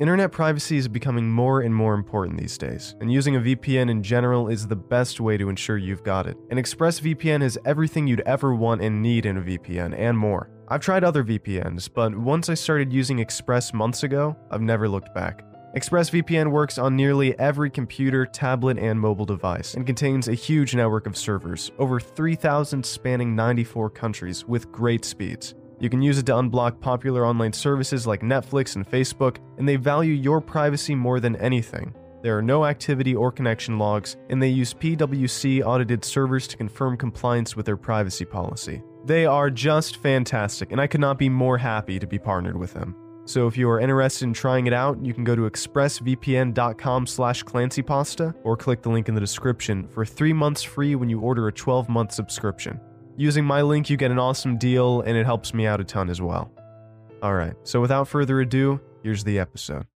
Internet privacy is becoming more and more important these days, and using a VPN in general is the best way to ensure you've got it. And ExpressVPN has everything you'd ever want and need in a VPN, and more. I've tried other VPNs, but once I started using Express months ago, I've never looked back. ExpressVPN works on nearly every computer, tablet, and mobile device, and contains a huge network of servers, over 3,000 spanning 94 countries, with great speeds. You can use it to unblock popular online services like Netflix and Facebook, and they value your privacy more than anything. There are no activity or connection logs, and they use PwC audited servers to confirm compliance with their privacy policy. They are just fantastic, and I could not be more happy to be partnered with them. So if you are interested in trying it out, you can go to expressvpn.com slash clancypasta or click the link in the description for three months free when you order a 12-month subscription. Using my link, you get an awesome deal, and it helps me out a ton as well. Alright, so without further ado, here's the episode.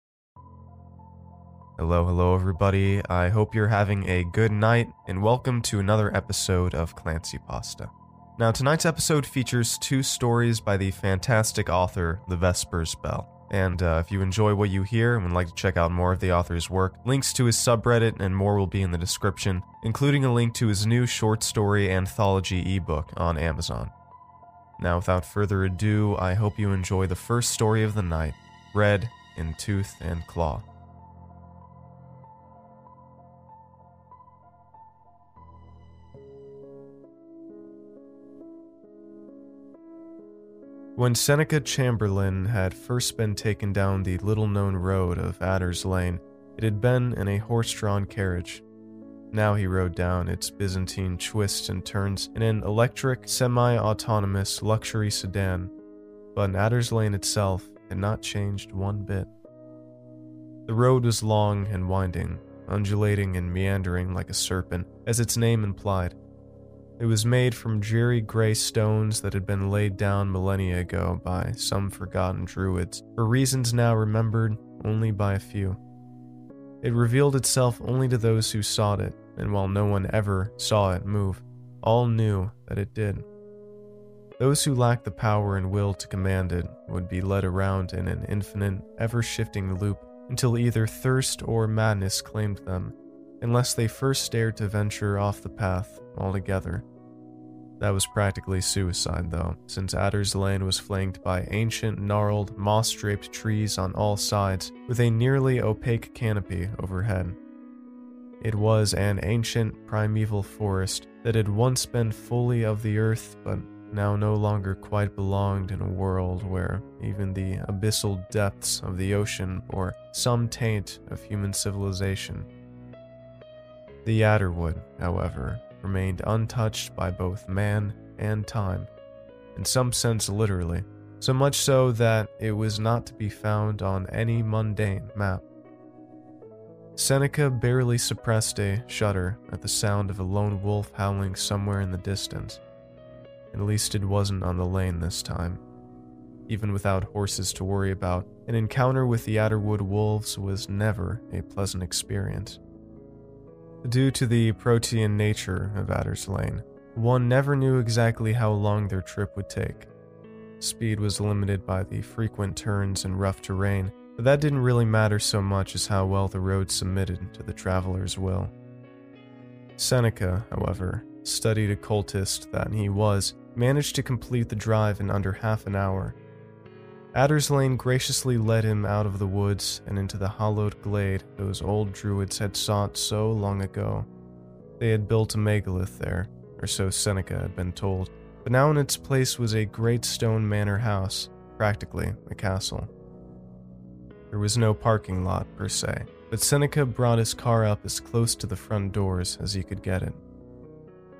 Hello, hello, everybody. I hope you're having a good night, and welcome to another episode of Clancy Pasta. Now, tonight's episode features two stories by the fantastic author, The Vespers Bell. And uh, if you enjoy what you hear and would like to check out more of the author's work, links to his subreddit and more will be in the description, including a link to his new short story anthology ebook on Amazon. Now, without further ado, I hope you enjoy the first story of the night Red in Tooth and Claw. When Seneca Chamberlain had first been taken down the little known road of Adder's Lane, it had been in a horse drawn carriage. Now he rode down its Byzantine twists and turns in an electric, semi autonomous luxury sedan, but Adder's Lane itself had not changed one bit. The road was long and winding, undulating and meandering like a serpent, as its name implied. It was made from dreary gray stones that had been laid down millennia ago by some forgotten druids, for reasons now remembered only by a few. It revealed itself only to those who sought it, and while no one ever saw it move, all knew that it did. Those who lacked the power and will to command it would be led around in an infinite, ever shifting loop until either thirst or madness claimed them, unless they first dared to venture off the path altogether. That was practically suicide, though, since Adder's Lane was flanked by ancient, gnarled, moss draped trees on all sides, with a nearly opaque canopy overhead. It was an ancient, primeval forest that had once been fully of the earth, but now no longer quite belonged in a world where even the abyssal depths of the ocean bore some taint of human civilization. The Adderwood, however, remained untouched by both man and time, in some sense literally, so much so that it was not to be found on any mundane map. Seneca barely suppressed a shudder at the sound of a lone wolf howling somewhere in the distance. At least it wasn't on the lane this time. Even without horses to worry about, an encounter with the Adderwood wolves was never a pleasant experience. Due to the protean nature of Adder's Lane, one never knew exactly how long their trip would take. Speed was limited by the frequent turns and rough terrain, but that didn't really matter so much as how well the road submitted to the traveler's will. Seneca, however, studied occultist that he was, managed to complete the drive in under half an hour Adder's Lane graciously led him out of the woods and into the hollowed glade those old druids had sought so long ago. They had built a megalith there, or so Seneca had been told, but now in its place was a great stone manor house, practically a castle. There was no parking lot per se, but Seneca brought his car up as close to the front doors as he could get it.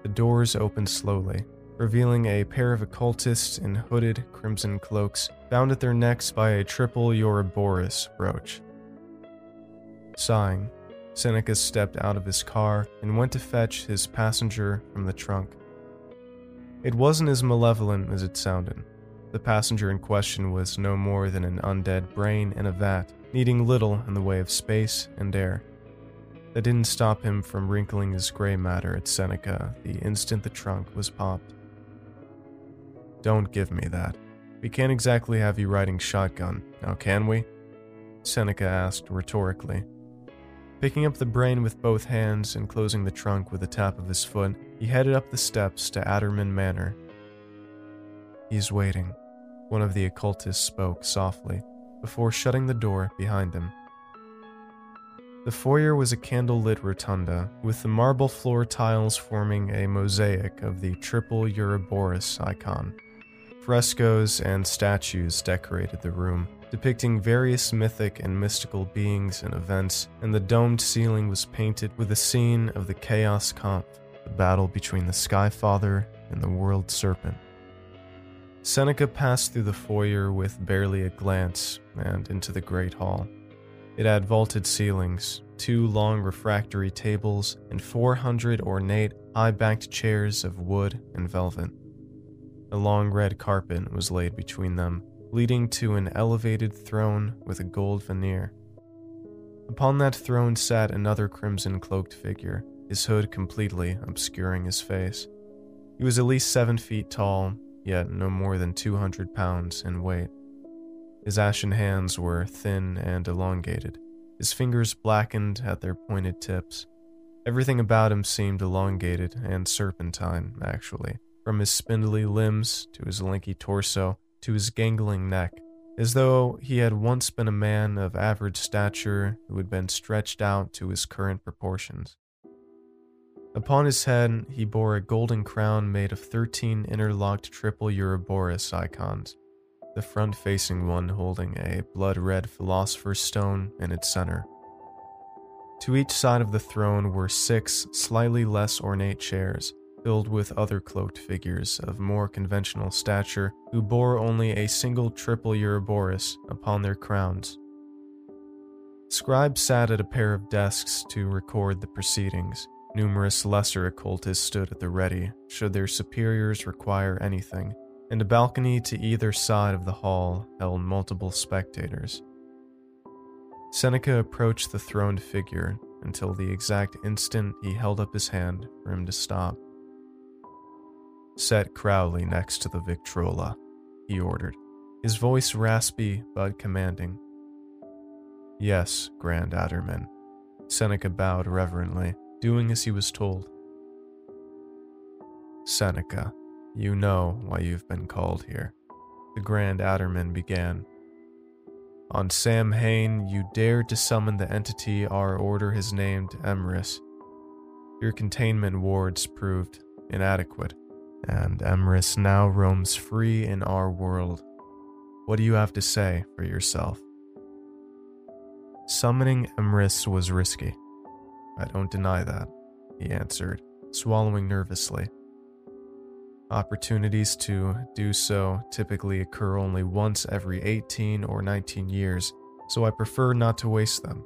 The doors opened slowly, revealing a pair of occultists in hooded crimson cloaks bound at their necks by a triple Ouroboros brooch. Sighing, Seneca stepped out of his car and went to fetch his passenger from the trunk. It wasn't as malevolent as it sounded. The passenger in question was no more than an undead brain in a vat, needing little in the way of space and air. That didn't stop him from wrinkling his gray matter at Seneca the instant the trunk was popped. Don't give me that. We can't exactly have you riding shotgun, now can we? Seneca asked rhetorically. Picking up the brain with both hands and closing the trunk with a tap of his foot, he headed up the steps to Adderman Manor. He's waiting, one of the occultists spoke softly, before shutting the door behind him. The foyer was a candle-lit rotunda, with the marble floor tiles forming a mosaic of the triple Ouroboros icon. Frescoes and statues decorated the room, depicting various mythic and mystical beings and events, and the domed ceiling was painted with a scene of the Chaos Kampf, the battle between the Sky Father and the World Serpent. Seneca passed through the foyer with barely a glance and into the Great Hall. It had vaulted ceilings, two long refractory tables, and 400 ornate, high backed chairs of wood and velvet. A long red carpet was laid between them, leading to an elevated throne with a gold veneer. Upon that throne sat another crimson cloaked figure, his hood completely obscuring his face. He was at least seven feet tall, yet no more than 200 pounds in weight. His ashen hands were thin and elongated, his fingers blackened at their pointed tips. Everything about him seemed elongated and serpentine, actually, from his spindly limbs to his lanky torso to his gangling neck, as though he had once been a man of average stature who had been stretched out to his current proportions. Upon his head, he bore a golden crown made of 13 interlocked triple Ouroboros icons, the front facing one holding a blood red philosopher's stone in its center. To each side of the throne were six slightly less ornate chairs, filled with other cloaked figures of more conventional stature who bore only a single triple Ouroboros upon their crowns. Scribes sat at a pair of desks to record the proceedings. Numerous lesser occultists stood at the ready, should their superiors require anything, and a balcony to either side of the hall held multiple spectators. Seneca approached the throned figure until the exact instant he held up his hand for him to stop. Set Crowley next to the Victrola, he ordered, his voice raspy but commanding. Yes, Grand Adderman. Seneca bowed reverently, doing as he was told. Seneca, you know why you've been called here. The Grand Adderman began. On Sam Samhain, you dared to summon the entity our order has named Emrys. Your containment wards proved inadequate and Emrys now roams free in our world. What do you have to say for yourself? Summoning Emrys was risky. I don't deny that, he answered, swallowing nervously. Opportunities to do so typically occur only once every 18 or 19 years, so I prefer not to waste them.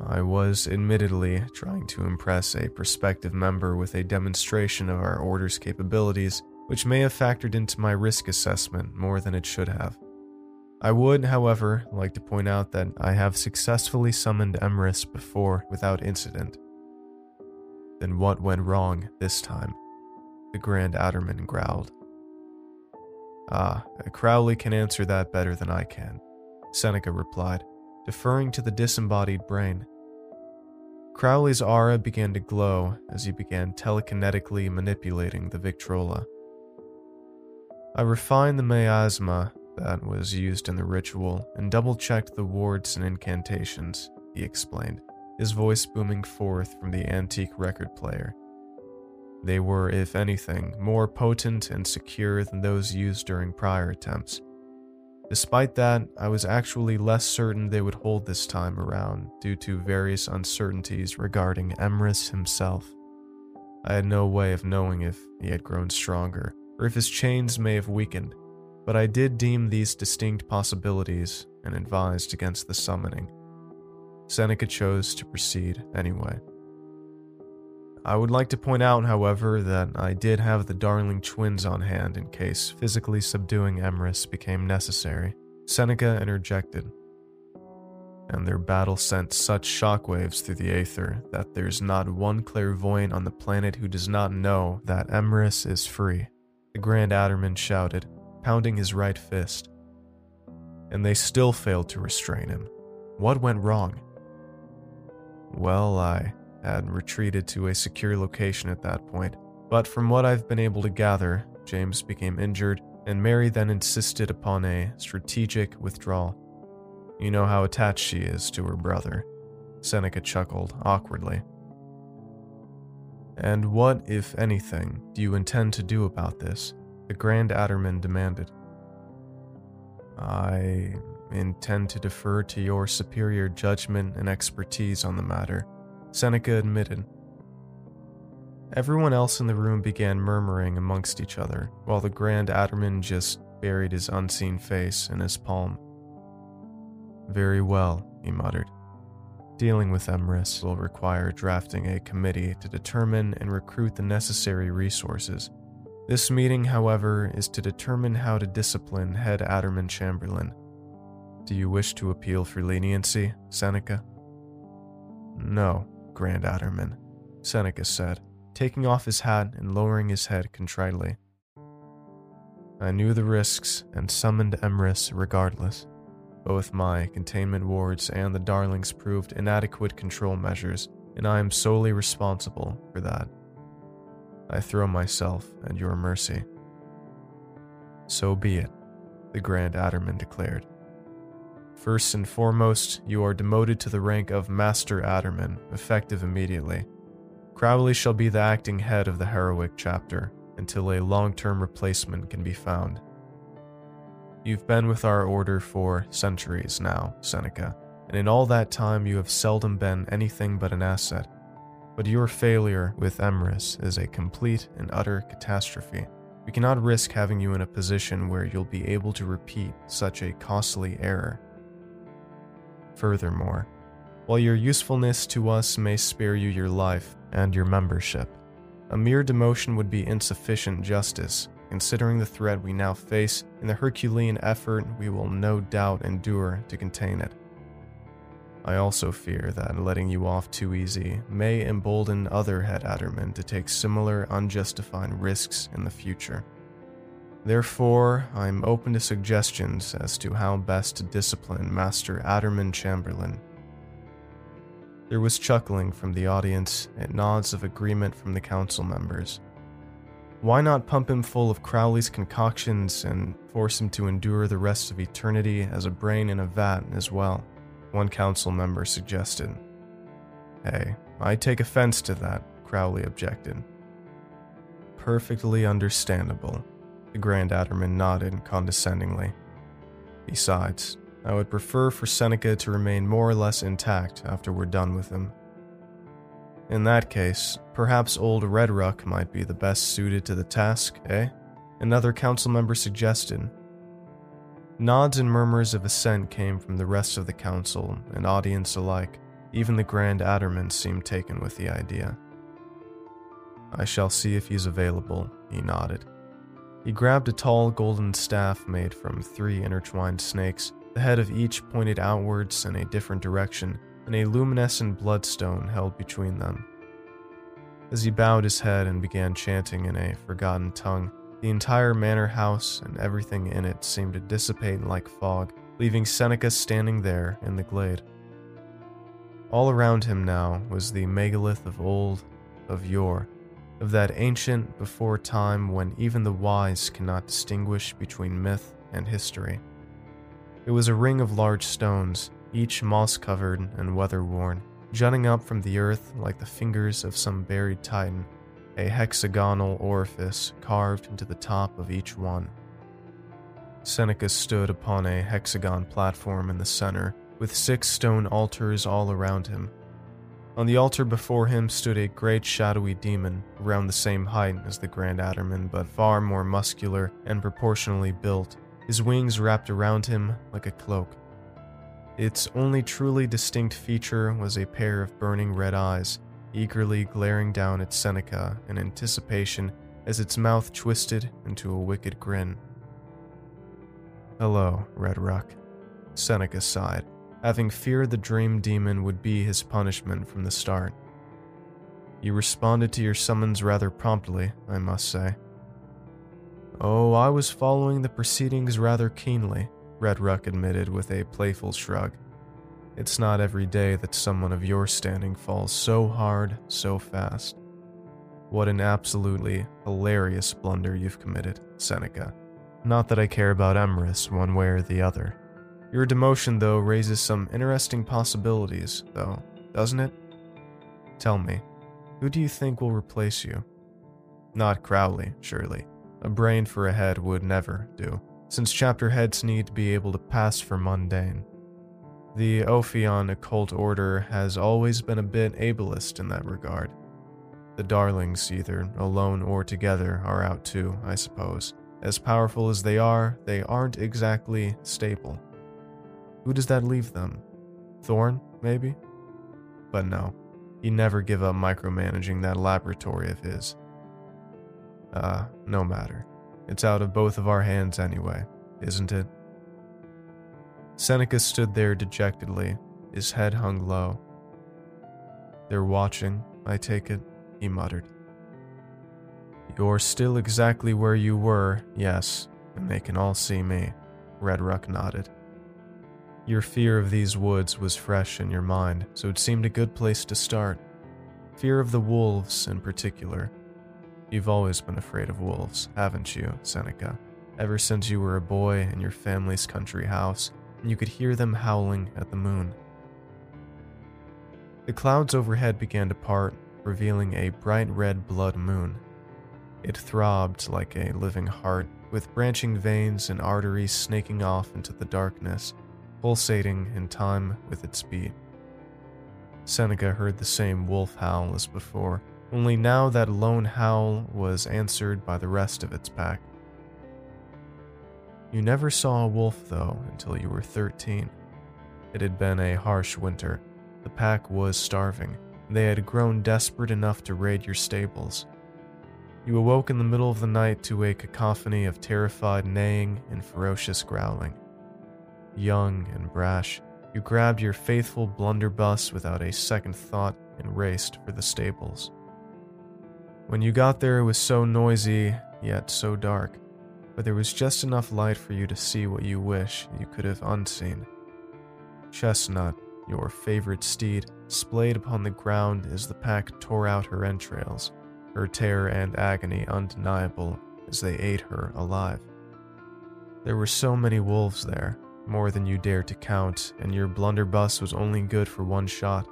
I was admittedly trying to impress a prospective member with a demonstration of our order's capabilities, which may have factored into my risk assessment more than it should have. I would, however, like to point out that I have successfully summoned Emrys before without incident. Then what went wrong this time? The Grand Adderman growled. Ah, Crowley can answer that better than I can, Seneca replied deferring to the disembodied brain. Crowley's aura began to glow as he began telekinetically manipulating the Victrola. I refined the miasma that was used in the ritual and double checked the wards and incantations, he explained, his voice booming forth from the antique record player. They were, if anything, more potent and secure than those used during prior attempts, Despite that, I was actually less certain they would hold this time around due to various uncertainties regarding Emrys himself. I had no way of knowing if he had grown stronger or if his chains may have weakened, but I did deem these distinct possibilities and advised against the summoning. Seneca chose to proceed anyway. I would like to point out, however, that I did have the Darling twins on hand in case physically subduing Emrys became necessary. Seneca interjected. And their battle sent such shockwaves through the aether that there's not one clairvoyant on the planet who does not know that Emrys is free. The Grand Adderman shouted, pounding his right fist. And they still failed to restrain him. What went wrong? Well, I had retreated to a secure location at that point, but from what I've been able to gather, James became injured, and Mary then insisted upon a strategic withdrawal. You know how attached she is to her brother. Seneca chuckled awkwardly. And what, if anything, do you intend to do about this? The Grand Adderman demanded. I intend to defer to your superior judgment and expertise on the matter, Seneca admitted. Everyone else in the room began murmuring amongst each other, while the Grand Adderman just buried his unseen face in his palm. Very well, he muttered. Dealing with Emrys will require drafting a committee to determine and recruit the necessary resources. This meeting, however, is to determine how to discipline head Adderman Chamberlain. Do you wish to appeal for leniency, Seneca? No, Grand Adderman, Seneca said, taking off his hat and lowering his head contritely. I knew the risks and summoned Emrys regardless. Both my containment wards and the Darlings proved inadequate control measures, and I am solely responsible for that. I throw myself at your mercy. So be it, the Grand Adderman declared. First and foremost, you are demoted to the rank of Master Adderman, effective immediately. Crowley shall be the acting head of the Heroic chapter until a long term replacement can be found. You've been with our order for centuries now, Seneca, and in all that time you have seldom been anything but an asset. But your failure with Emrys is a complete and utter catastrophe. We cannot risk having you in a position where you'll be able to repeat such a costly error. Furthermore, while your usefulness to us may spare you your life and your membership, a mere demotion would be insufficient justice considering the threat we now face and the Herculean effort we will no doubt endure to contain it. I also fear that letting you off too easy may embolden other head Addermen to take similar unjustified risks in the future. Therefore, I'm open to suggestions as to how best to discipline Master Adderman Chamberlain. There was chuckling from the audience and nods of agreement from the council members. Why not pump him full of Crowley's concoctions and force him to endure the rest of eternity as a brain in a vat as well? One council member suggested. Hey, I take offense to that, Crowley objected. Perfectly understandable. The Grand Adderman nodded condescendingly. Besides, I would prefer for Seneca to remain more or less intact after we're done with him. In that case, perhaps old Redruck might be the best suited to the task, eh? Another council member suggested. Nods and murmurs of assent came from the rest of the council and audience alike. Even the Grand Adderman seemed taken with the idea. I shall see if he's available, he nodded. He grabbed a tall golden staff made from three intertwined snakes, the head of each pointed outwards in a different direction, and a luminescent bloodstone held between them. As he bowed his head and began chanting in a forgotten tongue, the entire manor house and everything in it seemed to dissipate like fog, leaving Seneca standing there in the glade. All around him now was the megalith of old, of yore, of that ancient before time when even the wise cannot distinguish between myth and history. It was a ring of large stones, each moss covered and weather worn, jutting up from the earth like the fingers of some buried titan, a hexagonal orifice carved into the top of each one. Seneca stood upon a hexagon platform in the center, with six stone altars all around him. On the altar before him stood a great shadowy demon, around the same height as the Grand Adderman, but far more muscular and proportionally built, his wings wrapped around him like a cloak. Its only truly distinct feature was a pair of burning red eyes, eagerly glaring down at Seneca in anticipation as its mouth twisted into a wicked grin. Hello, Redruck, Seneca sighed, having feared the dream demon would be his punishment from the start. You responded to your summons rather promptly, I must say. Oh, I was following the proceedings rather keenly, Redruck admitted with a playful shrug. It's not every day that someone of your standing falls so hard, so fast. What an absolutely hilarious blunder you've committed, Seneca. Not that I care about Emrys one way or the other. Your demotion, though, raises some interesting possibilities, though, doesn't it? Tell me, who do you think will replace you? Not Crowley, surely. A brain for a head would never do, since chapter heads need to be able to pass for mundane. The Ophion occult order has always been a bit ableist in that regard. The Darlings, either alone or together, are out too, I suppose. As powerful as they are, they aren't exactly stable. Who does that leave them? Thorn, maybe? But no, he never give up micromanaging that laboratory of his. Uh, no matter. It's out of both of our hands anyway, isn't it? Seneca stood there dejectedly, his head hung low. They're watching, I take it he muttered. You're still exactly where you were, yes, and they can all see me, Redruck nodded. Your fear of these woods was fresh in your mind, so it seemed a good place to start. Fear of the wolves, in particular. You've always been afraid of wolves, haven't you, Seneca? Ever since you were a boy in your family's country house, and you could hear them howling at the moon. The clouds overhead began to part, revealing a bright red blood moon. It throbbed like a living heart, with branching veins and arteries snaking off into the darkness, pulsating in time with its beat. Seneca heard the same wolf howl as before, only now that lone howl was answered by the rest of its pack. You never saw a wolf, though, until you were 13. It had been a harsh winter. The pack was starving, they had grown desperate enough to raid your stables. You awoke in the middle of the night to a cacophony of terrified neighing and ferocious growling. Young and brash, you grabbed your faithful blunderbuss without a second thought and raced for the stables. When you got there, it was so noisy, yet so dark, but there was just enough light for you to see what you wish you could have unseen. Chestnut, your favorite steed, splayed upon the ground as the pack tore out her entrails, her terror and agony undeniable as they ate her alive. There were so many wolves there, more than you dared to count, and your blunderbuss was only good for one shot.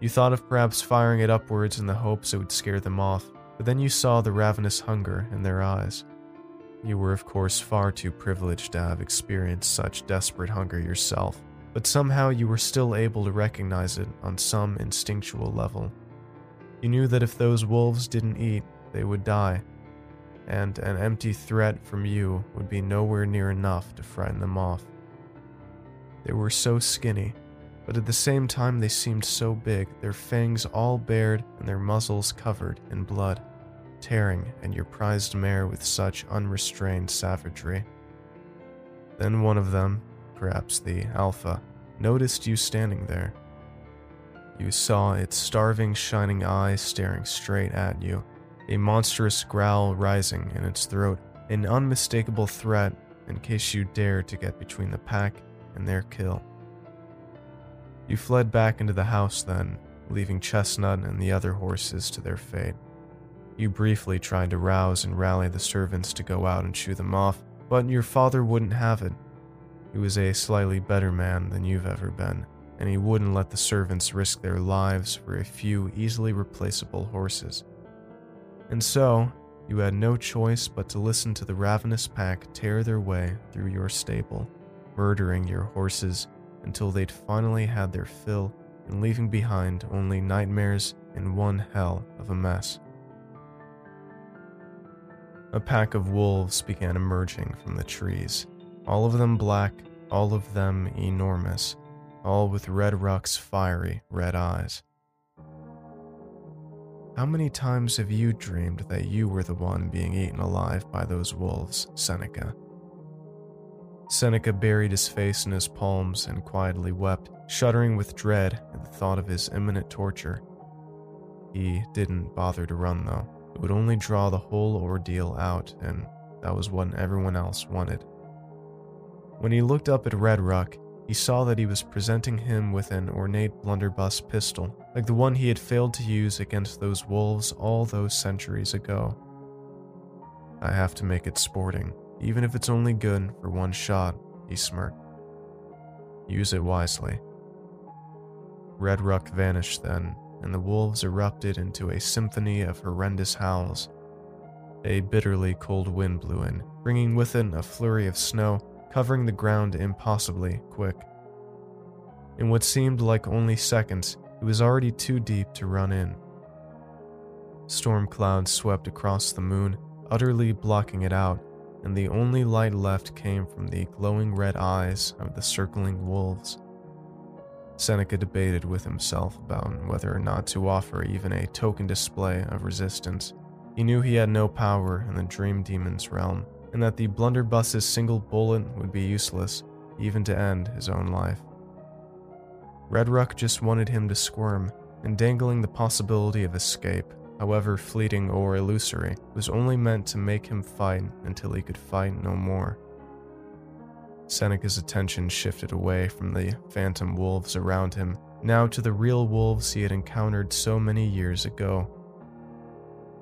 You thought of perhaps firing it upwards in the hopes it would scare them off, but then you saw the ravenous hunger in their eyes. You were, of course, far too privileged to have experienced such desperate hunger yourself, but somehow you were still able to recognize it on some instinctual level. You knew that if those wolves didn't eat, they would die, and an empty threat from you would be nowhere near enough to frighten them off. They were so skinny, but at the same time they seemed so big, their fangs all bared and their muzzles covered in blood, tearing at your prized mare with such unrestrained savagery. Then one of them, perhaps the Alpha, noticed you standing there. You saw its starving, shining eyes staring straight at you, a monstrous growl rising in its throat, an unmistakable threat in case you dared to get between the pack and their kill. You fled back into the house then, leaving Chestnut and the other horses to their fate. You briefly tried to rouse and rally the servants to go out and shoo them off, but your father wouldn't have it. He was a slightly better man than you've ever been, and he wouldn't let the servants risk their lives for a few easily replaceable horses. And so, you had no choice but to listen to the ravenous pack tear their way through your stable, murdering your horses until they'd finally had their fill and leaving behind only nightmares and one hell of a mess. A pack of wolves began emerging from the trees, all of them black, all of them enormous, all with Red Redruck's fiery red eyes. How many times have you dreamed that you were the one being eaten alive by those wolves, Seneca? Seneca buried his face in his palms and quietly wept, shuddering with dread at the thought of his imminent torture. He didn't bother to run, though. It would only draw the whole ordeal out, and that was what everyone else wanted. When he looked up at Redruck, he saw that he was presenting him with an ornate blunderbuss pistol, like the one he had failed to use against those wolves all those centuries ago. I have to make it sporting, even if it's only good for one shot, he smirked. Use it wisely. Redruck vanished then, and the wolves erupted into a symphony of horrendous howls. A bitterly cold wind blew in, bringing with it a flurry of snow covering the ground impossibly quick. In what seemed like only seconds, it was already too deep to run in. Storm clouds swept across the moon, utterly blocking it out, and the only light left came from the glowing red eyes of the circling wolves. Seneca debated with himself about whether or not to offer even a token display of resistance. He knew he had no power in the Dream Demon's realm, and that the blunderbuss's single bullet would be useless, even to end his own life. Redruck just wanted him to squirm, and dangling the possibility of escape, however fleeting or illusory, was only meant to make him fight until he could fight no more. Seneca's attention shifted away from the phantom wolves around him, now to the real wolves he had encountered so many years ago.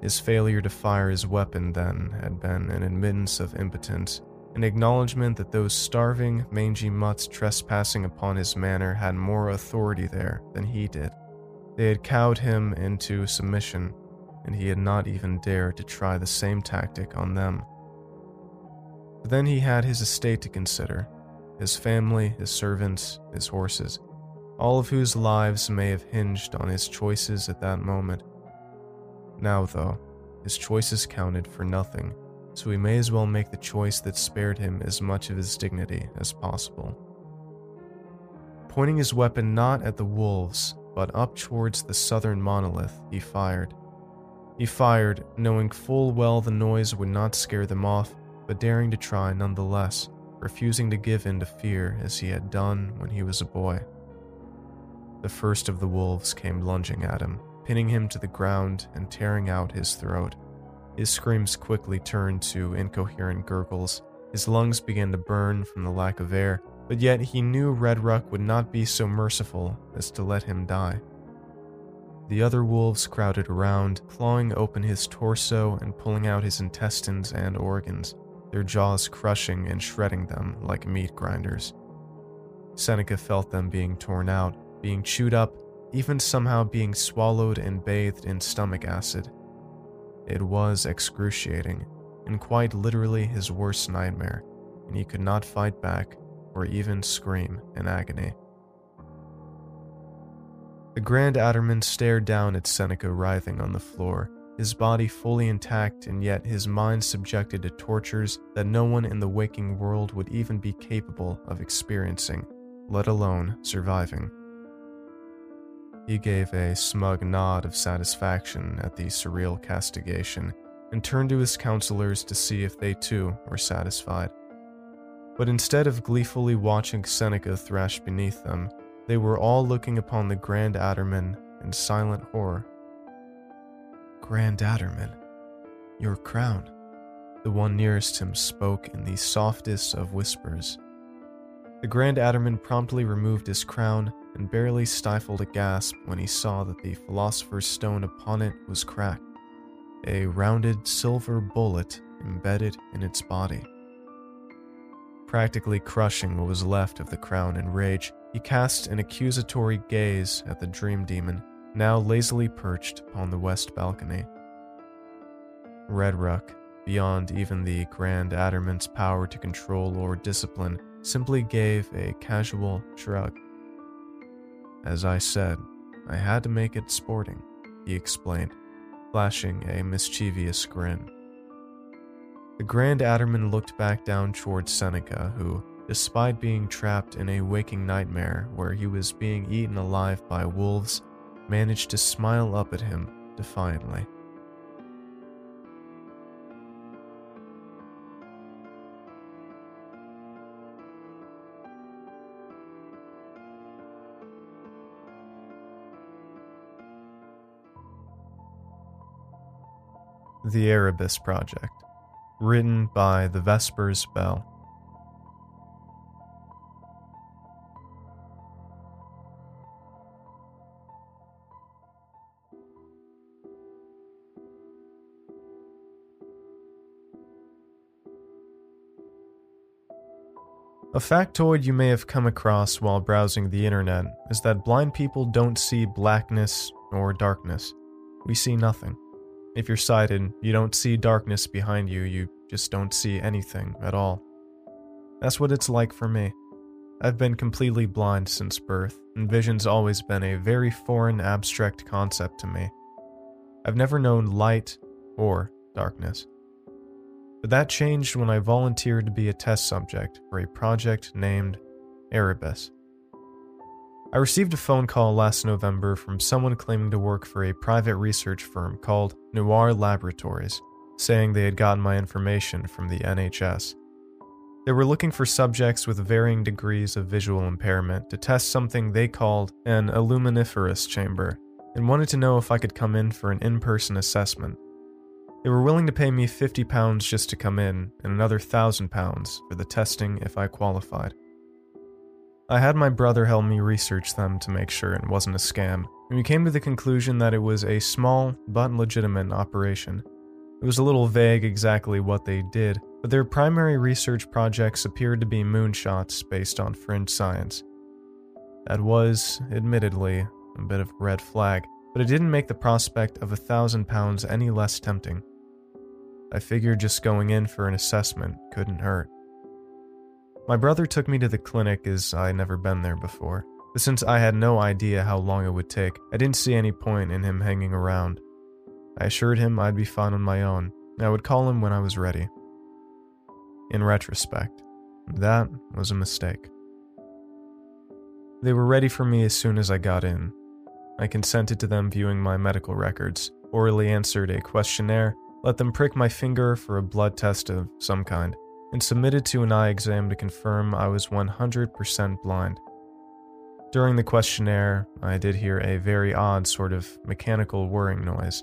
His failure to fire his weapon then had been an admittance of impotence, an acknowledgement that those starving, mangy mutts trespassing upon his manor had more authority there than he did. They had cowed him into submission, and he had not even dared to try the same tactic on them. But then he had his estate to consider his family, his servants, his horses, all of whose lives may have hinged on his choices at that moment. Now, though, his choices counted for nothing, so he may as well make the choice that spared him as much of his dignity as possible. Pointing his weapon not at the wolves, but up towards the southern monolith, he fired. He fired, knowing full well the noise would not scare them off, but daring to try nonetheless, refusing to give in to fear as he had done when he was a boy. The first of the wolves came lunging at him, pinning him to the ground and tearing out his throat. His screams quickly turned to incoherent gurgles. His lungs began to burn from the lack of air, but yet he knew Redruck would not be so merciful as to let him die. The other wolves crowded around, clawing open his torso and pulling out his intestines and organs, their jaws crushing and shredding them like meat grinders. Seneca felt them being torn out, being chewed up, even somehow being swallowed and bathed in stomach acid. It was excruciating, and quite literally his worst nightmare, and he could not fight back or even scream in agony. The Grand Adderman stared down at Seneca writhing on the floor, his body fully intact and yet his mind subjected to tortures that no one in the waking world would even be capable of experiencing, let alone surviving. He gave a smug nod of satisfaction at the surreal castigation and turned to his counselors to see if they too were satisfied. But instead of gleefully watching Seneca thrash beneath them, they were all looking upon the Grand Adderman in silent horror. Grand Adderman, your crown. The one nearest him spoke in the softest of whispers. The Grand Adderman promptly removed his crown and barely stifled a gasp when he saw that the Philosopher's Stone upon it was cracked, a rounded silver bullet embedded in its body. Practically crushing what was left of the crown in rage, he cast an accusatory gaze at the dream demon, now lazily perched upon the west balcony. Redruck, beyond even the Grand Adderman's power to control or discipline, simply gave a casual shrug. As I said, I had to make it sporting, he explained, flashing a mischievous grin. The Grand Adderman looked back down towards Seneca, who, despite being trapped in a waking nightmare where he was being eaten alive by wolves, managed to smile up at him defiantly. The Erebus Project, written by The Vespers Bell. A factoid you may have come across while browsing the internet is that blind people don't see blackness or darkness. We see nothing. If you're sighted, you don't see darkness behind you, you just don't see anything at all. That's what it's like for me. I've been completely blind since birth, and vision's always been a very foreign, abstract concept to me. I've never known light or darkness. But that changed when I volunteered to be a test subject for a project named Erebus. I received a phone call last November from someone claiming to work for a private research firm called Noir Laboratories, saying they had gotten my information from the NHS. They were looking for subjects with varying degrees of visual impairment to test something they called an illuminiferous chamber, and wanted to know if I could come in for an in person assessment. They were willing to pay me £50 just to come in, and another £1,000 for the testing if I qualified. I had my brother help me research them to make sure it wasn't a scam, and we came to the conclusion that it was a small but legitimate operation. It was a little vague exactly what they did, but their primary research projects appeared to be moonshots based on fringe science. That was, admittedly, a bit of a red flag, but it didn't make the prospect of a thousand pounds any less tempting. I figured just going in for an assessment couldn't hurt. My brother took me to the clinic as I had never been there before, but since I had no idea how long it would take, I didn't see any point in him hanging around. I assured him I'd be fine on my own, I would call him when I was ready. In retrospect, that was a mistake. They were ready for me as soon as I got in. I consented to them viewing my medical records, orally answered a questionnaire, let them prick my finger for a blood test of some kind, and submitted to an eye exam to confirm I was 100% blind. During the questionnaire, I did hear a very odd sort of mechanical whirring noise.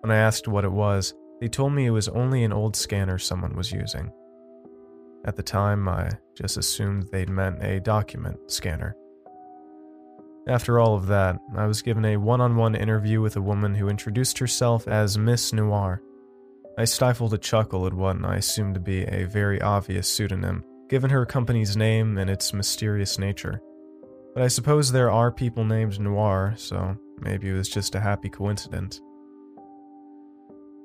When I asked what it was, they told me it was only an old scanner someone was using. At the time, I just assumed they'd meant a document scanner. After all of that, I was given a one on one interview with a woman who introduced herself as Miss Noir. I stifled a chuckle at what I assumed to be a very obvious pseudonym, given her company's name and its mysterious nature. But I suppose there are people named Noir, so maybe it was just a happy coincidence.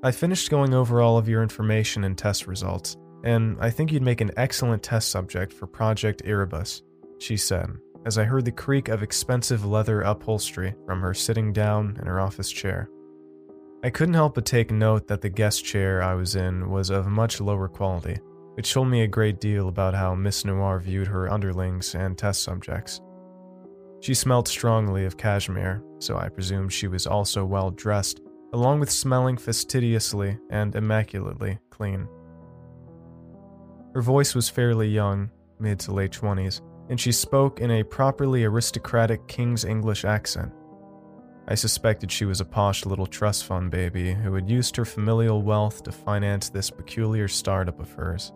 I finished going over all of your information and test results, and I think you'd make an excellent test subject for Project Erebus, she said, as I heard the creak of expensive leather upholstery from her sitting down in her office chair. I couldn't help but take note that the guest chair I was in was of much lower quality, which told me a great deal about how Miss Noir viewed her underlings and test subjects. She smelt strongly of cashmere, so I presumed she was also well dressed, along with smelling fastidiously and immaculately clean. Her voice was fairly young, mid to late 20s, and she spoke in a properly aristocratic King's English accent. I suspected she was a posh little trust fund baby who had used her familial wealth to finance this peculiar startup of hers.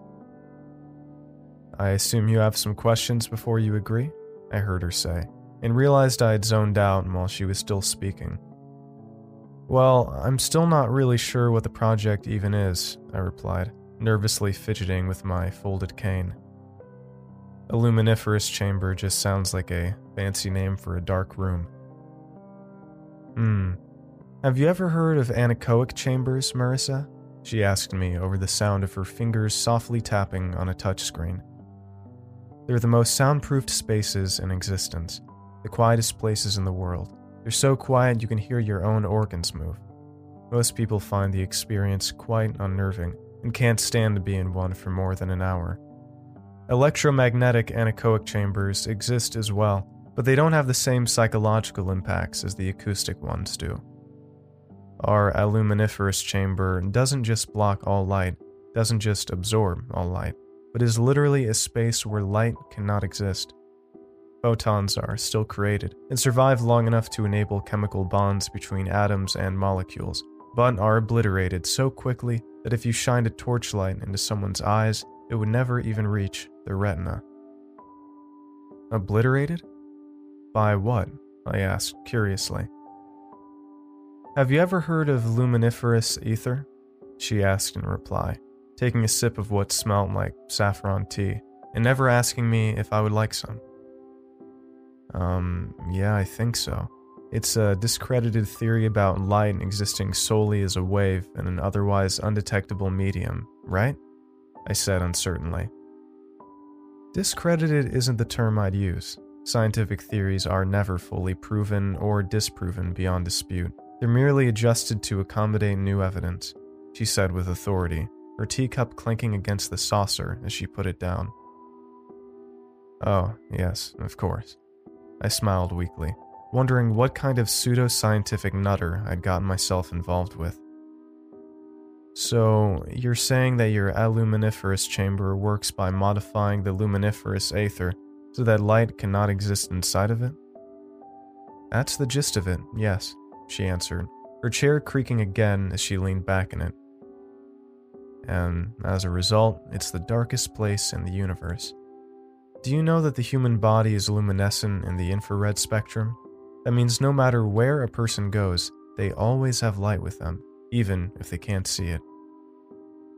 I assume you have some questions before you agree? I heard her say, and realized I had zoned out while she was still speaking. Well, I'm still not really sure what the project even is, I replied, nervously fidgeting with my folded cane. A luminiferous chamber just sounds like a fancy name for a dark room. Hmm. Have you ever heard of anechoic chambers, Marissa? She asked me over the sound of her fingers softly tapping on a touchscreen. They're the most soundproofed spaces in existence, the quietest places in the world. They're so quiet you can hear your own organs move. Most people find the experience quite unnerving and can't stand to be in one for more than an hour. Electromagnetic anechoic chambers exist as well, but they don't have the same psychological impacts as the acoustic ones do. Our luminiferous chamber doesn't just block all light, doesn't just absorb all light, but is literally a space where light cannot exist. Photons are still created and survive long enough to enable chemical bonds between atoms and molecules, but are obliterated so quickly that if you shined a torchlight into someone's eyes, it would never even reach their retina. Obliterated? By what? I asked curiously. Have you ever heard of luminiferous ether? She asked in reply, taking a sip of what smelled like saffron tea. and never asking me if I would like some. Um, yeah, I think so. It's a discredited theory about light existing solely as a wave in an otherwise undetectable medium, right? I said uncertainly. Discredited isn't the term I'd use. Scientific theories are never fully proven or disproven beyond dispute. They're merely adjusted to accommodate new evidence, she said with authority, her teacup clinking against the saucer as she put it down. Oh, yes, of course. I smiled weakly, wondering what kind of pseudo-scientific nutter I'd gotten myself involved with. So, you're saying that your aluminiferous chamber works by modifying the luminiferous aether so that light cannot exist inside of it? That's the gist of it, yes, she answered, her chair creaking again as she leaned back in it. And as a result, it's the darkest place in the universe. Do you know that the human body is luminescent in the infrared spectrum? That means no matter where a person goes, they always have light with them even if they can't see it.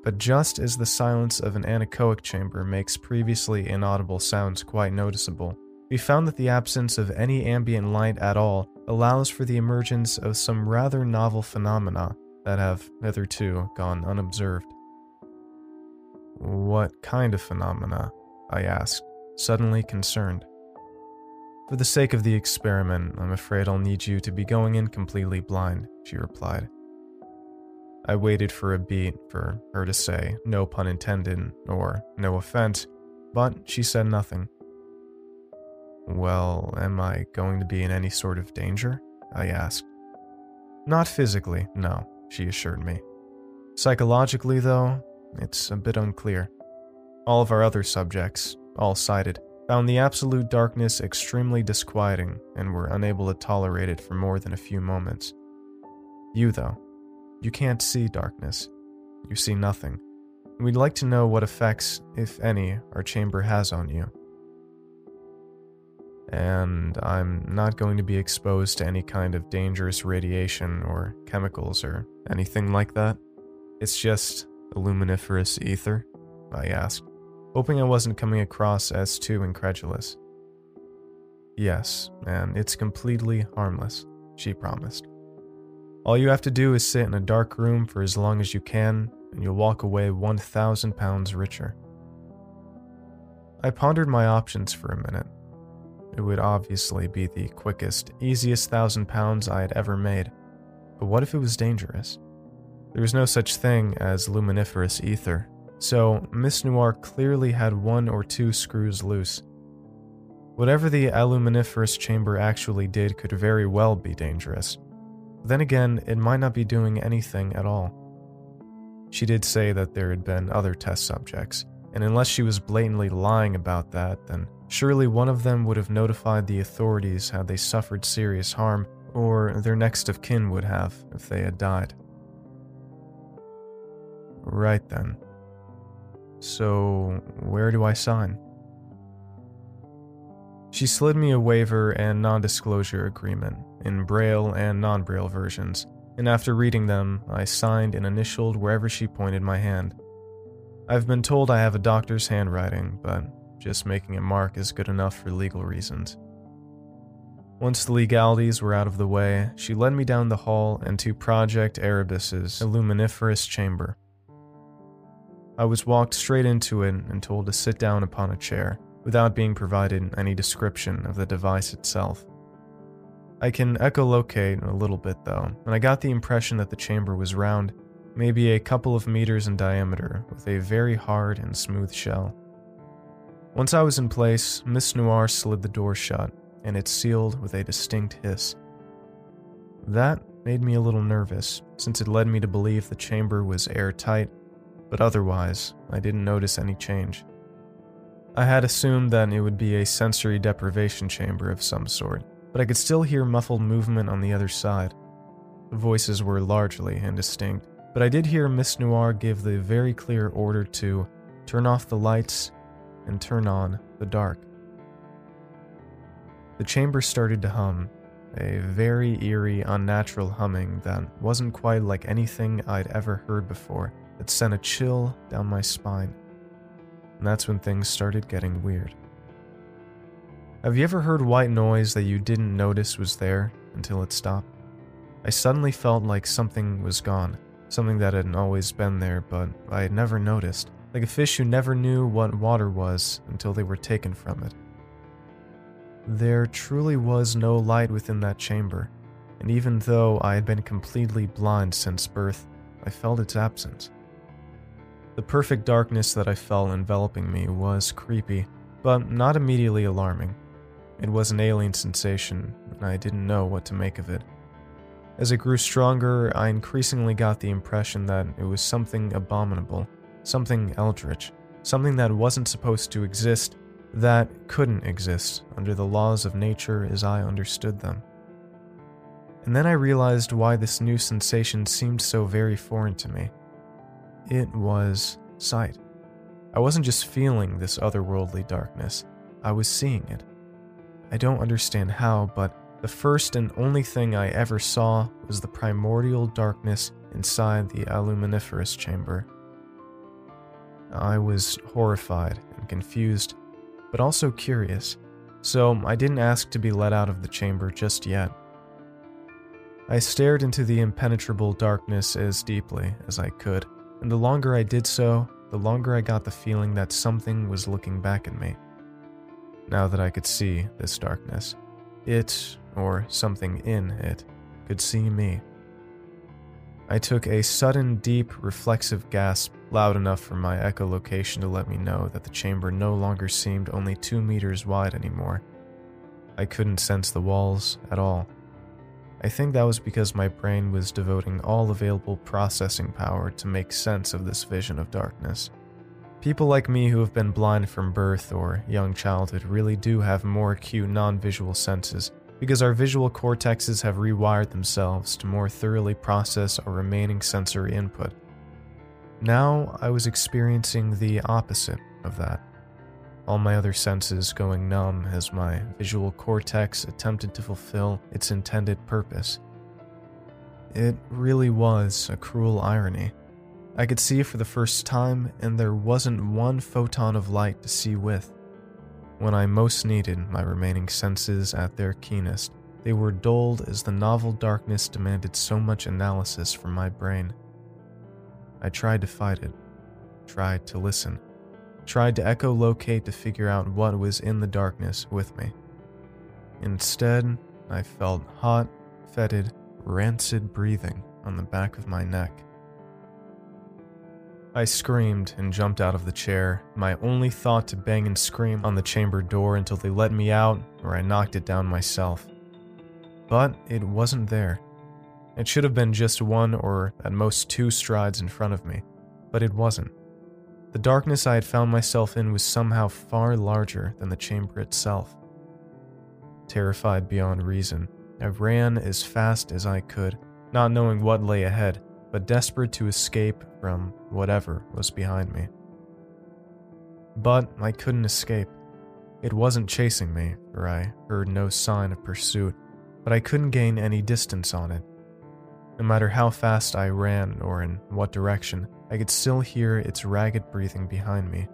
But just as the silence of an anechoic chamber makes previously inaudible sounds quite noticeable, we found that the absence of any ambient light at all allows for the emergence of some rather novel phenomena that have hitherto gone unobserved. What kind of phenomena? I asked, suddenly concerned. For the sake of the experiment, I'm afraid I'll need you to be going in completely blind, she replied. I waited for a beat for her to say, no pun intended, or no offense, but she said nothing. Well, am I going to be in any sort of danger? I asked. Not physically, no, she assured me. Psychologically, though, it's a bit unclear. All of our other subjects, all sighted, found the absolute darkness extremely disquieting and were unable to tolerate it for more than a few moments. You, though, you can't see darkness. You see nothing. We'd like to know what effects, if any, our chamber has on you. And I'm not going to be exposed to any kind of dangerous radiation or chemicals or anything like that. It's just luminiferous ether? I asked, hoping I wasn't coming across as too incredulous. Yes, and it's completely harmless, she promised. All you have to do is sit in a dark room for as long as you can, and you'll walk away 1,000 pounds richer. I pondered my options for a minute. It would obviously be the quickest, easiest thousand pounds I had ever made. But what if it was dangerous? There was no such thing as luminiferous ether, so Miss Noir clearly had one or two screws loose. Whatever the aluminiferous chamber actually did could very well be dangerous, then again, it might not be doing anything at all. She did say that there had been other test subjects, and unless she was blatantly lying about that, then surely one of them would have notified the authorities had they suffered serious harm, or their next of kin would have if they had died. Right then. So, where do I sign? She slid me a waiver and non disclosure agreement, in Braille and non Braille versions, and after reading them, I signed and initialed wherever she pointed my hand. I've been told I have a doctor's handwriting, but just making a mark is good enough for legal reasons. Once the legalities were out of the way, she led me down the hall and to Project Erebus's aluminiferous chamber. I was walked straight into it and told to sit down upon a chair without being provided any description of the device itself. I can echolocate a little bit though, and I got the impression that the chamber was round, maybe a couple of meters in diameter, with a very hard and smooth shell. Once I was in place, Miss Noir slid the door shut, and it sealed with a distinct hiss. That made me a little nervous, since it led me to believe the chamber was airtight, but otherwise, I didn't notice any change. I had assumed that it would be a sensory deprivation chamber of some sort, but I could still hear muffled movement on the other side. The voices were largely indistinct, but I did hear Miss Noir give the very clear order to turn off the lights and turn on the dark. The chamber started to hum, a very eerie, unnatural humming that wasn't quite like anything I'd ever heard before, that sent a chill down my spine. And that's when things started getting weird. Have you ever heard white noise that you didn't notice was there until it stopped? I suddenly felt like something was gone, something that hadn't always been there, but I had never noticed, like a fish who never knew what water was until they were taken from it. There truly was no light within that chamber, and even though I had been completely blind since birth, I felt its absence. The perfect darkness that I felt enveloping me was creepy, but not immediately alarming. It was an alien sensation, and I didn't know what to make of it. As it grew stronger, I increasingly got the impression that it was something abominable, something eldritch, something that wasn't supposed to exist, that couldn't exist under the laws of nature as I understood them. And then I realized why this new sensation seemed so very foreign to me. It was sight. I wasn't just feeling this otherworldly darkness, I was seeing it. I don't understand how, but the first and only thing I ever saw was the primordial darkness inside the aluminiferous chamber. I was horrified and confused, but also curious, so I didn't ask to be let out of the chamber just yet. I stared into the impenetrable darkness as deeply as I could, and the longer I did so, the longer I got the feeling that something was looking back at me. Now that I could see this darkness, it, or something in it, could see me. I took a sudden, deep, reflexive gasp loud enough for my echolocation to let me know that the chamber no longer seemed only two meters wide anymore. I couldn't sense the walls at all. I think that was because my brain was devoting all available processing power to make sense of this vision of darkness. People like me who have been blind from birth or young childhood really do have more acute non visual senses because our visual cortexes have rewired themselves to more thoroughly process our remaining sensory input. Now I was experiencing the opposite of that. All my other senses going numb as my visual cortex attempted to fulfill its intended purpose. It really was a cruel irony. I could see for the first time, and there wasn't one photon of light to see with. When I most needed my remaining senses at their keenest, they were dulled as the novel darkness demanded so much analysis from my brain. I tried to fight it, tried to listen, tried to echolocate to figure out what was in the darkness with me. Instead, I felt hot, fetid, rancid breathing on the back of my neck. I screamed and jumped out of the chair, my only thought to bang and scream on the chamber door until they let me out or I knocked it down myself. But it wasn't there. It should have been just one or at most two strides in front of me, but it wasn't. The darkness I had found myself in was somehow far larger than the chamber itself. Terrified beyond reason, I ran as fast as I could, not knowing what lay ahead, but desperate to escape from whatever was behind me. But I couldn't escape. It wasn't chasing me, for I heard no sign of pursuit, but I couldn't gain any distance on it. No matter how fast I ran or in what direction, I could still hear its ragged breathing behind me,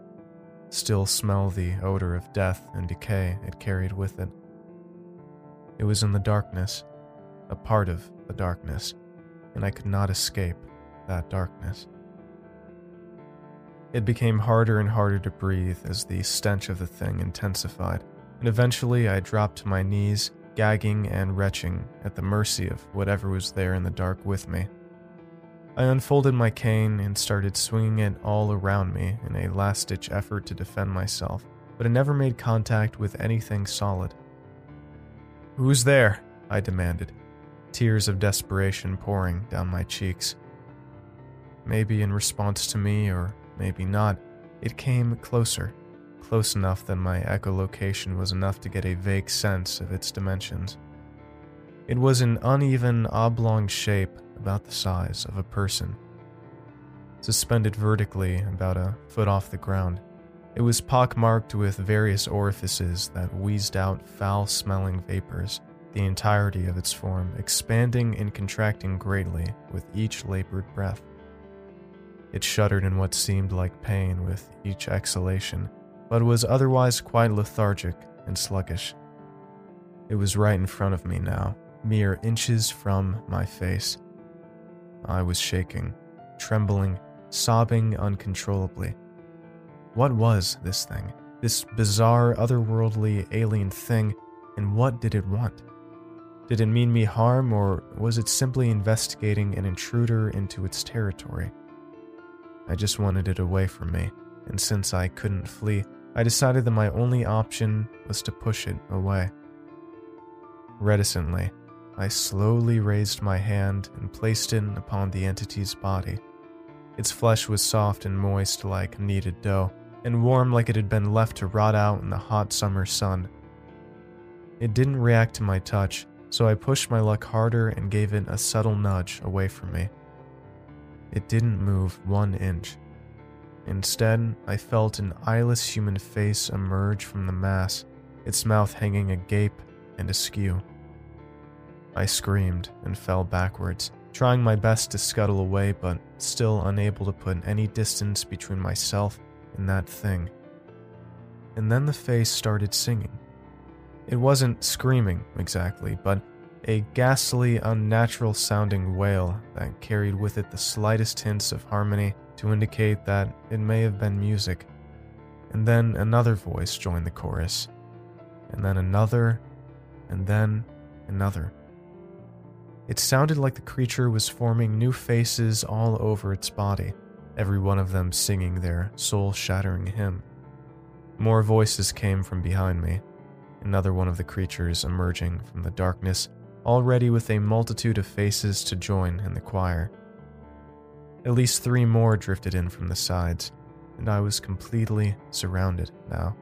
still smell the odor of death and decay it carried with it. It was in the darkness, a part of the darkness, and I could not escape that darkness. It became harder and harder to breathe as the stench of the thing intensified, and eventually I dropped to my knees, gagging and retching at the mercy of whatever was there in the dark with me. I unfolded my cane and started swinging it all around me in a last ditch effort to defend myself, but it never made contact with anything solid. Who's there? I demanded, tears of desperation pouring down my cheeks. Maybe in response to me, or maybe not, it came closer, close enough that my echolocation was enough to get a vague sense of its dimensions. It was an uneven oblong shape about the size of a person. Suspended vertically about a foot off the ground, it was pockmarked with various orifices that wheezed out foul smelling vapors the entirety of its form expanding and contracting greatly with each labored breath. It shuddered in what seemed like pain with each exhalation, but was otherwise quite lethargic and sluggish. It was right in front of me now, mere inches from my face. I was shaking, trembling, sobbing uncontrollably. What was this thing? This bizarre, otherworldly, alien thing, and what did it want? Did it mean me harm, or was it simply investigating an intruder into its territory? I just wanted it away from me, and since I couldn't flee, I decided that my only option was to push it away. Reticently, I slowly raised my hand and placed it upon the entity's body. Its flesh was soft and moist like kneaded dough, and warm like it had been left to rot out in the hot summer sun. It didn't react to my touch, so I pushed my luck harder and gave it a subtle nudge away from me. It didn't move one inch. Instead, I felt an eyeless human face emerge from the mass, its mouth hanging agape and askew. I screamed and fell backwards, trying my best to scuttle away, but still unable to put any distance between myself and that thing. And then the face started singing. It wasn't screaming exactly, but a ghastly, unnatural sounding wail that carried with it the slightest hints of harmony to indicate that it may have been music. And then another voice joined the chorus, and then another, and then another. It sounded like the creature was forming new faces all over its body, every one of them singing their soul shattering hymn. More voices came from behind me, another one of the creatures emerging from the darkness, already with a multitude of faces to join in the choir. At least three more drifted in from the sides, and I was completely surrounded now.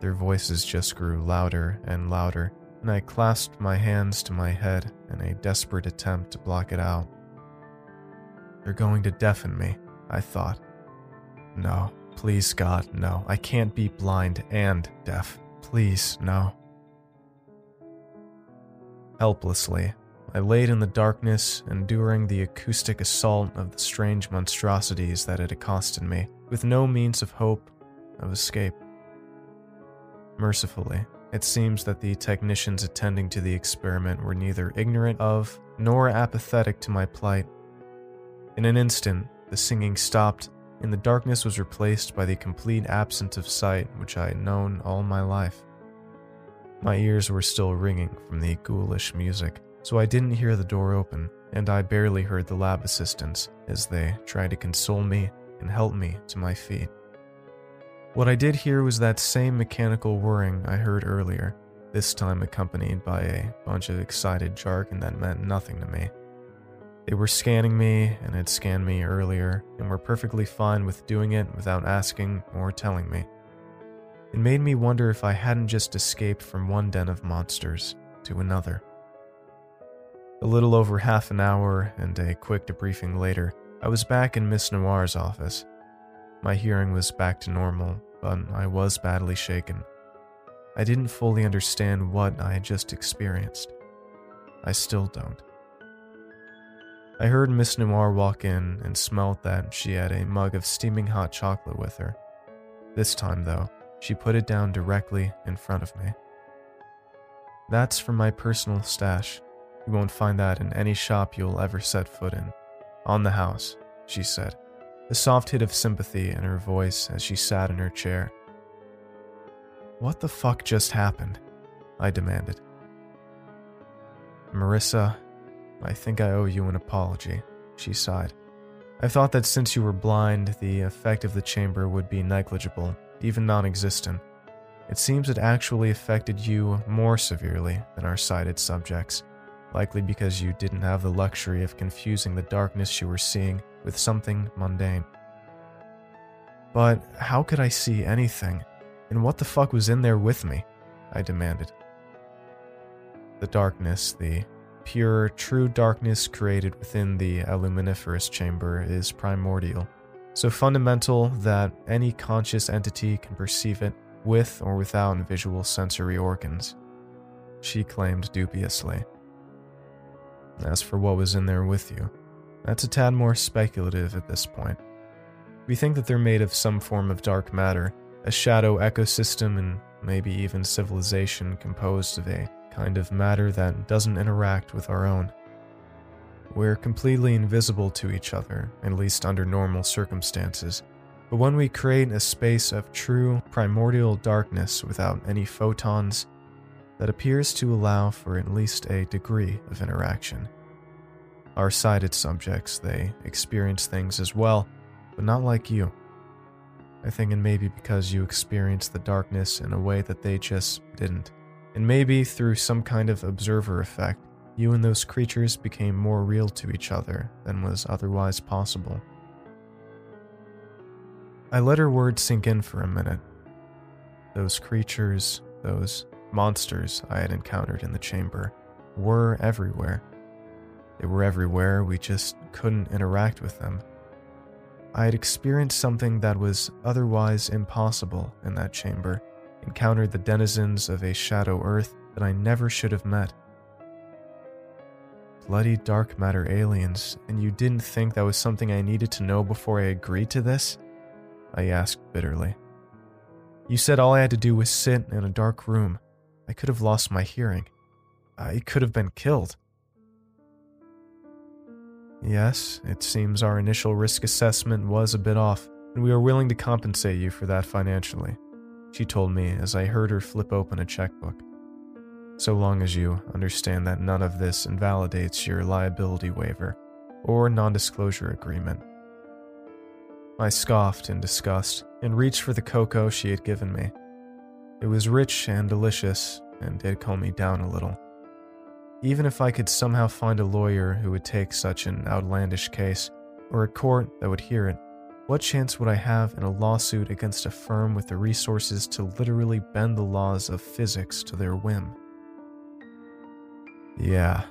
Their voices just grew louder and louder, and I clasped my hands to my head in a desperate attempt to block it out. They're going to deafen me, I thought. No, please, God, no. I can't be blind and deaf. Please, no. Helplessly, I laid in the darkness, enduring the acoustic assault of the strange monstrosities that had accosted me, with no means of hope of escape. Mercifully, it seems that the technicians attending to the experiment were neither ignorant of nor apathetic to my plight. In an instant, the singing stopped, and the darkness was replaced by the complete absence of sight which I had known all my life. My ears were still ringing from the ghoulish music, so I didn't hear the door open, and I barely heard the lab assistants as they tried to console me and help me to my feet. What I did hear was that same mechanical whirring I heard earlier, this time accompanied by a bunch of excited jargon that meant nothing to me. They were scanning me and had scanned me earlier and were perfectly fine with doing it without asking or telling me. It made me wonder if I hadn't just escaped from one den of monsters to another. A little over half an hour and a quick debriefing later, I was back in Miss Noir's office. My hearing was back to normal, but I was badly shaken. I didn't fully understand what I had just experienced. I still don't. I heard Miss Noir walk in and smelt that she had a mug of steaming hot chocolate with her. This time, though, she put it down directly in front of me. That's from my personal stash. You won't find that in any shop you'll ever set foot in. On the house, she said a soft hit of sympathy in her voice as she sat in her chair. What the fuck just happened? I demanded. Marissa, I think I owe you an apology, she sighed. I thought that since you were blind, the effect of the chamber would be negligible, even non existent. It seems it actually affected you more severely than our sighted subjects, likely because you didn't have the luxury of confusing the darkness you were seeing with something mundane. But how could I see anything? And what the fuck was in there with me? I demanded. The darkness, the pure, true darkness created within the aluminiferous chamber, is primordial, so fundamental that any conscious entity can perceive it with or without visual sensory organs. She claimed dubiously. As for what was in there with you, that's a tad more speculative at this point. We think that they're made of some form of dark matter, a shadow ecosystem, and maybe even civilization composed of a kind of matter that doesn't interact with our own. We're completely invisible to each other, at least under normal circumstances. But when we create a space of true primordial darkness without any photons, that appears to allow for at least a degree of interaction. Our sighted subjects, they experience things as well, but not like you. I think it may be because you experienced the darkness in a way that they just didn't. And maybe through some kind of observer effect, you and those creatures became more real to each other than was otherwise possible. I let her words sink in for a minute. Those creatures, those monsters I had encountered in the chamber, were everywhere. They were everywhere, we just couldn't interact with them. I had experienced something that was otherwise impossible in that chamber, encountered the denizens of a shadow earth that I never should have met bloody dark matter aliens, and you didn't think that was something I needed to know before I agreed to this? I asked bitterly. You said all I had to do was sit in a dark room. I could have lost my hearing. Uh, I could have been killed. Yes, it seems our initial risk assessment was a bit off, and we are willing to compensate you for that financially, she told me as I heard her flip open a checkbook so long as you understand that none of this invalidates your liability waiver or non disclosure agreement. I scoffed in disgust and reached for the cocoa she had given me. It was rich and delicious and did calm me down a little. Even if I could somehow find a lawyer who would take such an outlandish case, or a court that would hear it, what chance would I have in a lawsuit against a firm with the resources to literally bend the laws of physics to their whim? Yeah,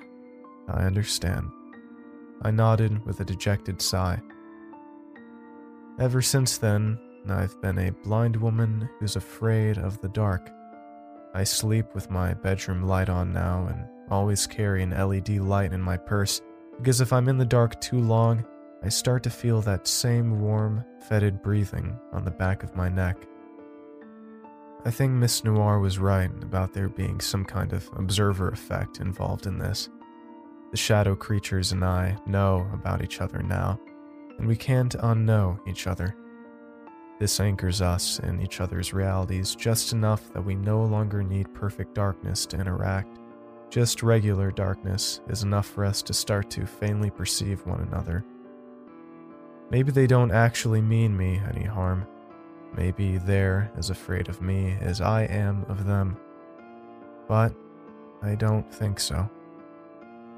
I understand. I nodded with a dejected sigh. Ever since then, I've been a blind woman who's afraid of the dark. I sleep with my bedroom light on now and always carry an LED light in my purse because if I'm in the dark too long, I start to feel that same warm, fetid breathing on the back of my neck. I think Miss Noir was right about there being some kind of observer effect involved in this. The shadow creatures and I know about each other now, and we can't unknow each other. This anchors us in each other's realities just enough that we no longer need perfect darkness to interact. Just regular darkness is enough for us to start to faintly perceive one another. Maybe they don't actually mean me any harm Maybe they're as afraid of me as I am of them. But I don't think so.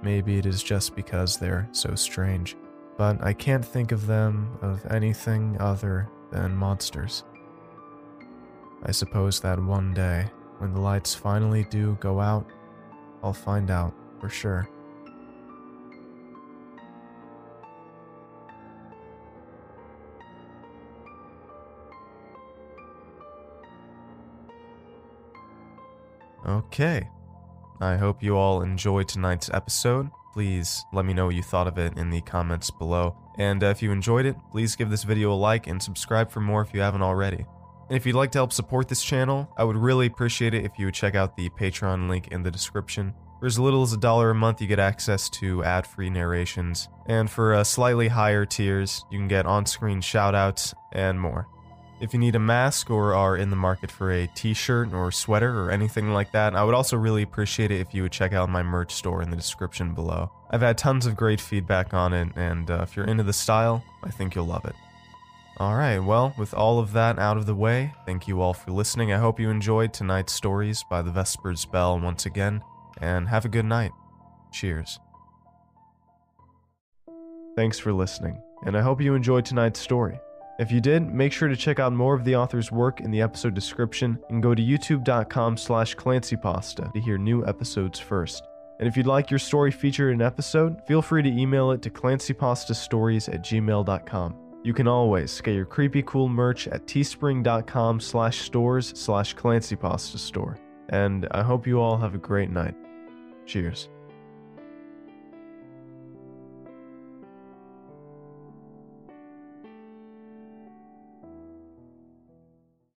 Maybe it is just because they're so strange, but I can't think of them of anything other than monsters. I suppose that one day, when the lights finally do go out, I'll find out for sure. Okay. I hope you all enjoyed tonight's episode. Please let me know what you thought of it in the comments below. And uh, if you enjoyed it, please give this video a like and subscribe for more if you haven't already. And if you'd like to help support this channel, I would really appreciate it if you would check out the Patreon link in the description. For as little as a dollar a month, you get access to ad free narrations. And for uh, slightly higher tiers, you can get on screen shoutouts and more. If you need a mask or are in the market for a t shirt or sweater or anything like that, I would also really appreciate it if you would check out my merch store in the description below. I've had tons of great feedback on it, and uh, if you're into the style, I think you'll love it. Alright, well, with all of that out of the way, thank you all for listening. I hope you enjoyed tonight's stories by the Vespers Bell once again, and have a good night. Cheers. Thanks for listening, and I hope you enjoyed tonight's story. If you did, make sure to check out more of the author's work in the episode description and go to youtube.com slash clancypasta to hear new episodes first. And if you'd like your story featured in an episode, feel free to email it to clancypastastories at gmail.com. You can always get your creepy cool merch at teespring.com slash stores slash clancypastastore. And I hope you all have a great night. Cheers.